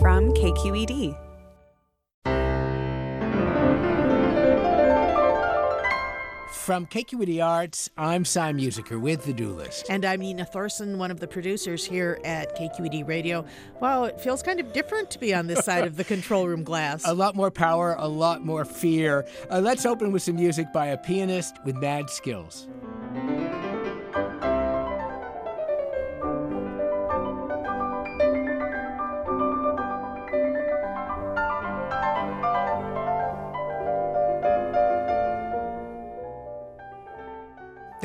from KQED. From KQED Arts, I'm Cy Musiker with The Do List. And I'm Nina Thorsen, one of the producers here at KQED Radio. Wow, it feels kind of different to be on this side of the control room glass. A lot more power, a lot more fear. Uh, let's open with some music by a pianist with mad skills.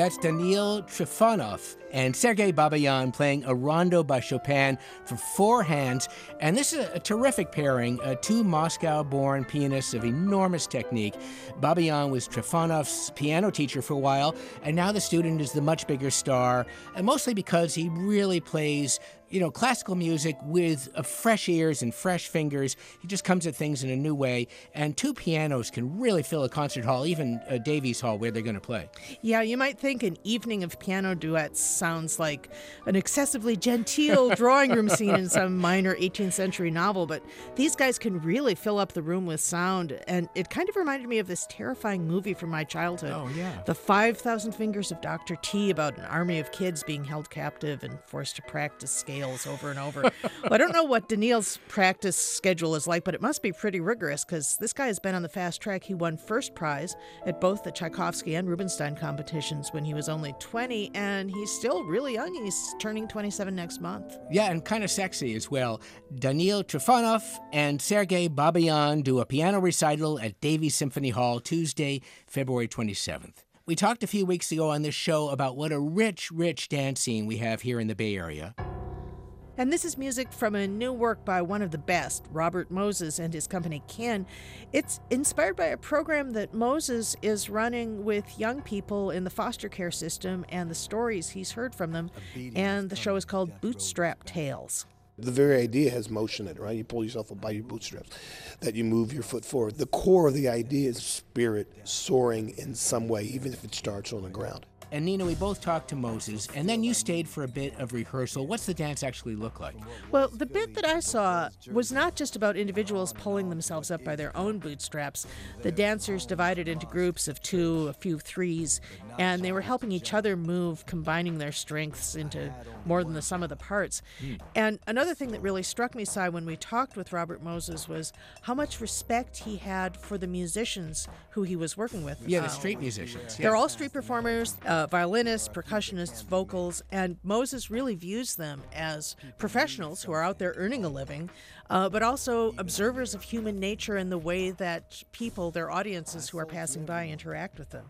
That's Daniil Trifonov and Sergei Babayan playing a rondo by Chopin for four hands. And this is a, terrific pairing, uh, two Moscow born pianists of enormous technique. Babayan was Trifonov's piano teacher for a while, and now the student is the much bigger star, and mostly because he really plays you know, classical music with uh, fresh ears and fresh fingers. He just comes at things in a new way. And two pianos can really fill a concert hall, even a Davies Hall where they're going to play. Yeah, you might think an evening of piano duets sounds like an excessively genteel drawing room scene in some minor 18th century novel, but these guys can really fill up the room with sound. And it kind of reminded me of this terrifying movie from my childhood. Oh, yeah. The 5,000 Fingers of Dr. T about an army of kids being held captive and forced to practice scales over and over. well, I don't know what Daniil's practice schedule is like, but it must be pretty rigorous because this guy has been on the fast track. He won first prize at both the Tchaikovsky and Rubinstein competitions when he was only 20, and he's still really young. He's turning 27 next month. Yeah, and kind of sexy as well. Daniil Trifonov and Sergei Babayan do a piano recital at Davies Symphony Hall Tuesday, February 27th. We talked a few weeks ago on this show about what a rich, rich dance scene we have here in the Bay Area. And this is music from a new work by one of the best, Robert Moses and his company Kin. It's inspired by a program that Moses is running with young people in the foster care system and the stories he's heard from them. And the show is called Bootstrap Tales. The very idea has motion in it, right? You pull yourself up by your bootstraps, that you move your foot forward. The core of the idea is spirit soaring in some way, even if it starts on the ground. And Nina, we both talked to Moses, and then you stayed for a bit of rehearsal. What's the dance actually look like? Well, the bit that I saw was not just about individuals pulling themselves up by their own bootstraps. The dancers divided into groups of two, a few threes, and they were helping each other move, combining their strengths into more than the sum of the parts. Mm. And another thing that really struck me, Cy, when we talked with Robert Moses was how much respect he had for the musicians who he was working with. Yeah, the street musicians. They're all street performers. Uh, violinists, percussionists, vocals, and Moses really views them as professionals who are out there earning a living, uh, but also observers of human nature and the way that people, their audiences who are passing by, interact with them.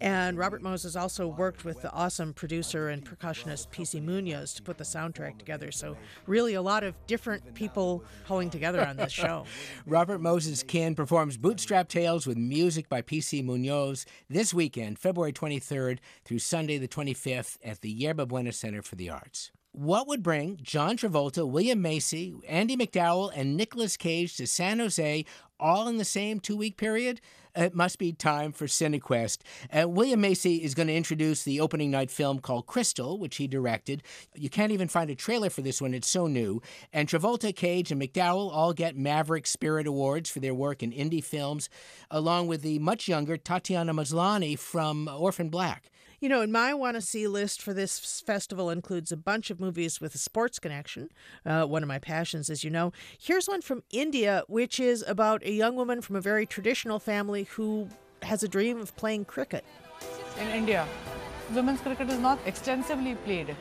And Robert Moses also worked with the awesome producer and percussionist PC Munoz to put the soundtrack together. So, really, a lot of different people pulling together on this show. Robert Moses Kin performs Bootstrap Tales with music by PC Munoz this weekend, February 23rd through Sunday the 25th at the Yerba Buena Center for the Arts. What would bring John Travolta, William Macy, Andie MacDowell, and Nicolas Cage to San Jose all in the same two week period? It must be time for Cinequest. Uh, William Macy is going to introduce the opening night film called Krystal, which he directed. You can't even find a trailer for this one, it's so new. And Travolta, Cage, and MacDowell all get Maverick Spirit Awards for their work in indie films, along with the much younger Tatiana Maslany from Orphan Black. You know, and my want to see list for this festival includes a bunch of movies with a sports connection, uh, one of my passions, as you know. Here's one from India, which is about a young woman from a very traditional family who has a dream of playing cricket. In India, women's cricket is not extensively played.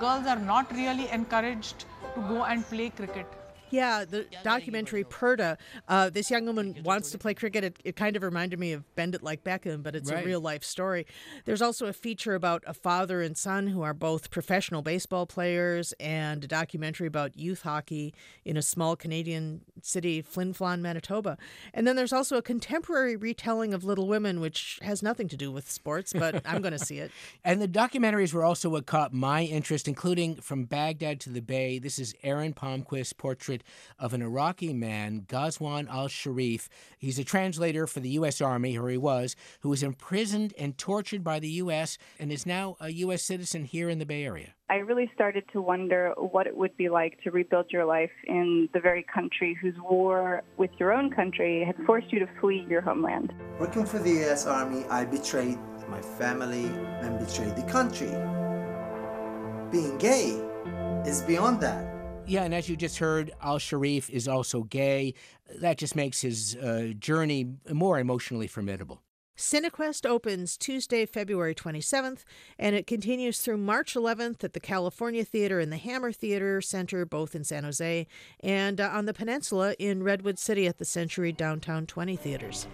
Girls are not really encouraged to go and play cricket. Yeah, the documentary Purta. Uh, this young woman wants to play cricket. It, it, kind of reminded me of Bend It Like Beckham, but it's right. a real life story. There's also a feature about a father and son who are both professional baseball players, and a documentary about youth hockey in a small Canadian city, Flin Flon, Manitoba. And then there's also a contemporary retelling of Little Women, which has nothing to do with sports, but I'm going to see it. And the documentaries were also what caught my interest, including From Baghdad to the Bay. This is Aaron Palmquist's portrait portrait of an Iraqi man, Ghazwan al Sharif. He's a translator for the U.S. Army, or he was, who was imprisoned and tortured by the U.S. and is now a U.S. citizen here in the Bay Area. I really started to wonder what it would be like to rebuild your life in the very country whose war with your own country had forced you to flee your homeland. Working for the U.S. Army, I betrayed my family and betrayed the country. Being gay is beyond that. Yeah, and as you just heard, Al Sharif is also gay. That just makes his uh, journey more emotionally formidable. Cinequest opens Tuesday, February 27th, and it continues through March 11th at the California Theater and the Hammer Theater Center, both in San Jose, and uh, on the peninsula in Redwood City at the Century Downtown 20 Theaters.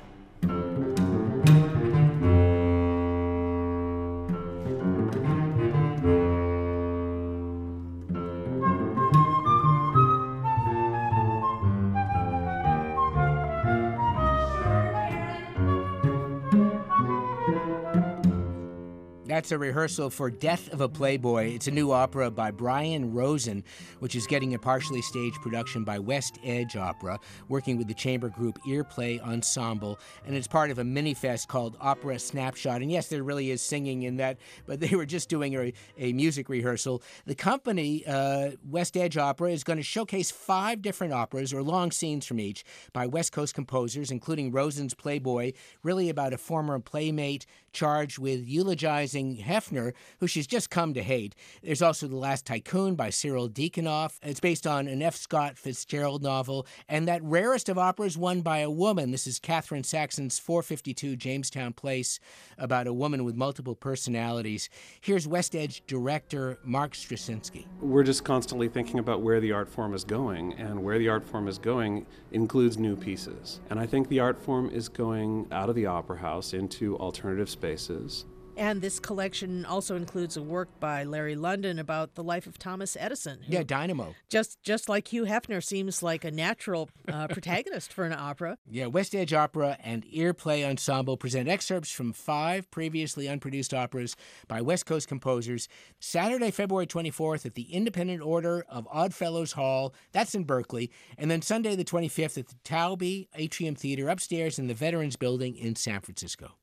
That's a rehearsal for Death of a Playboy. It's a new opera by Brian Rosen, which is getting a partially staged production by West Edge Opera, working with the chamber group Earplay Ensemble. And it's part of a mini fest called Opera Snapshot. And yes, there really is singing in that, but they were just doing a, a music rehearsal. The company, uh, West Edge Opera, is going to showcase five different operas or long scenes from each by West Coast composers, including Rosen's Playboy, really about a former playmate charged with eulogizing Hefner, who she's just come to hate. There's also The Last Tycoon by Cyril Deaconoff. It's based on an F. Scott Fitzgerald novel, and that rarest of operas one by a woman. This is Catherine Saxon's 452 Jamestown Place about a woman with multiple personalities. Here's West Edge director Mark Streshinsky. We're just constantly thinking about where the art form is going, and where the art form is going includes new pieces. And I think the art form is going out of the opera house into alternative spaces. And this collection also includes a work by Larry London about the life of Thomas Edison. Yeah, Dynamo. Just just like Hugh Hefner seems like a natural uh, protagonist for an opera. Yeah, West Edge Opera and Earplay Ensemble present excerpts from five previously unproduced operas by West Coast composers. Saturday, February 24th at the Independent Order of Oddfellows Hall. That's in Berkeley. And then Sunday, the 25th at the Taubes Atrium Theater upstairs in the Veterans Building in San Francisco.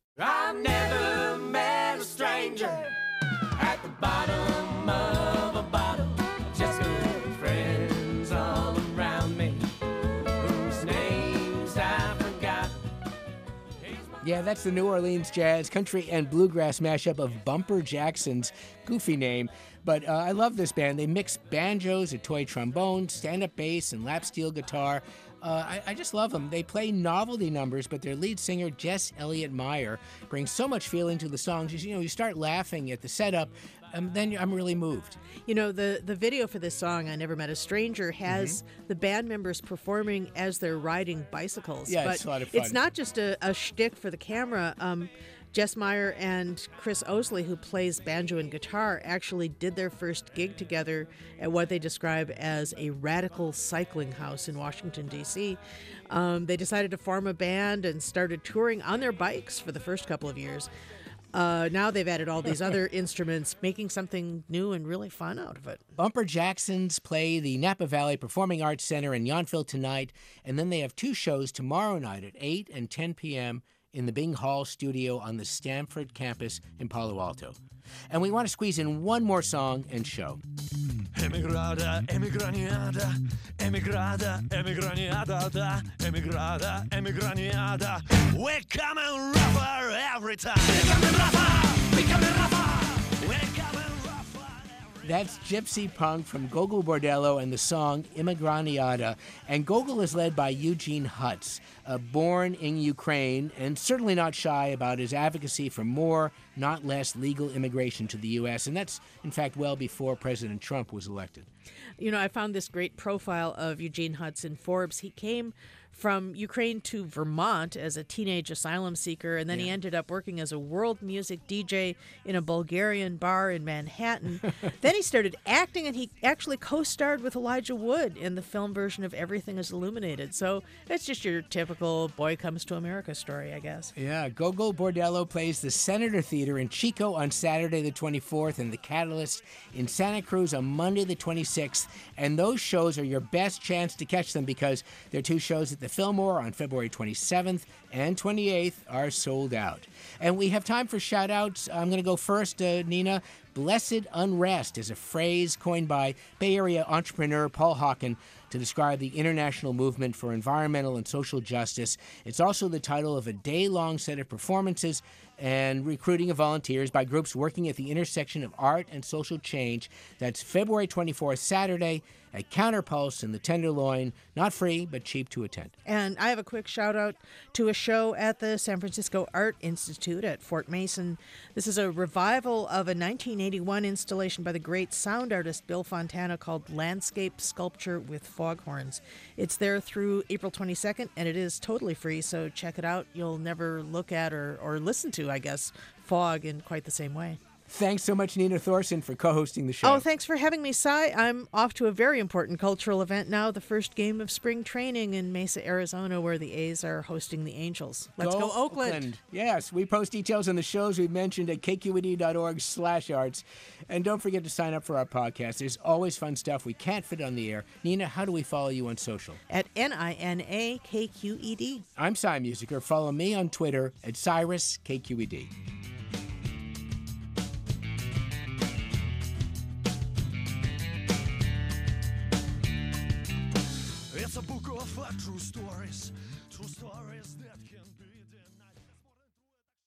Stranger at the bottom of a bottle. Just good friends all around me, whose names I forgot. Yeah, that's the New Orleans jazz, country, and bluegrass mashup of Bumper Jacksons' goofy name. But uh, I love this band. They mix banjos, a toy trombone, stand up bass, and lap steel guitar. Uh, I, I, just love them. They play novelty numbers, but their lead singer, Jess Eliot Myhre, brings so much feeling to the songs. You know, you start laughing at the setup, and then I'm really moved. You know, the, the video for this song, I Never Met a Stranger, has mm-hmm. the band members performing as they're riding bicycles. Yeah, but it's a lot of fun. It's not just a, a shtick for the camera. Um, Jess Myhre and Chris Ousley, who plays banjo and guitar, actually did their first gig together at what they describe as a radical cycling house in Washington, D.C. Um, they decided to form a band and started touring on their bikes for the first couple of years. Uh, now they've added all these other instruments, making something new and really fun out of it. Bumper Jacksons play the Napa Valley Performing Arts Center in Yountville tonight, and then they have two shows tomorrow night at 8 and 10 p.m in the Bing Hall studio on the Stanford campus in Palo Alto. And we want to squeeze in one more song and show. Emigrada, emigraniada, emigrada, emigraniada, emigrada, emigraniada. We're coming rougher every time. That's Gypsy Punk from Gogol Bordello and the song Immigraniada. And Gogol is led by Eugene Hutz, uh, born in Ukraine and certainly not shy about his advocacy for more, not less, legal immigration to the U.S. And that's, in fact, well before President Trump was elected. You know, I found this great profile of Eugene Hutz in Forbes. He came from Ukraine to Vermont as a teenage asylum seeker, and then he ended up working as a world music DJ in a Bulgarian bar in Manhattan. then he started acting, and he actually co starred with Elijah Wood in the film version of Everything is Illuminated. So it's just your typical boy comes to America story, I guess. Yeah, Gogol Bordello plays the Senator Theater in Chico on Saturday the 24th and the Catalyst in Santa Cruz on Monday the 26th. And those shows are your best chance to catch them because they're two shows at the Fillmore on February 27th and 28th are sold out. And we have time for shout outs. I'm going to go first, uh, Nina. Blessed unrest is a phrase coined by Bay Area entrepreneur Paul Hawken to describe the international movement for environmental and social justice. It's also the title of a day long set of performances and recruiting of volunteers by groups working at the intersection of art and social change. That's February 24th, Saturday at Counterpulse in the Tenderloin. Not free, but cheap to attend. And I have a quick shout out to a show at the San Francisco Art Institute at Fort Mason. This is a revival of a 1981 installation by the great sound artist Bill Fontana called Landscape Sculpture with Foghorns. It's there through April 22nd, and it is totally free, so check it out. You'll never look at or, or listen to, I guess, fog in quite the same way. Thanks so much, Nina Thorsen, for co hosting the show. Oh, thanks for having me, Cy. I'm off to a very important cultural event now, the first game of spring training in Mesa, Arizona, where the A's are hosting the Angels. Let's go, Oakland. Yes, we post details on the shows we've mentioned at kqed.org slash arts. And don't forget to sign up for our podcast. There's always fun stuff we can't fit on the air. Nina, how do we follow you on social? At N I N A K Q E D. I'm Cy Musiker. Follow me on Twitter at Cyrus KQED. True stories,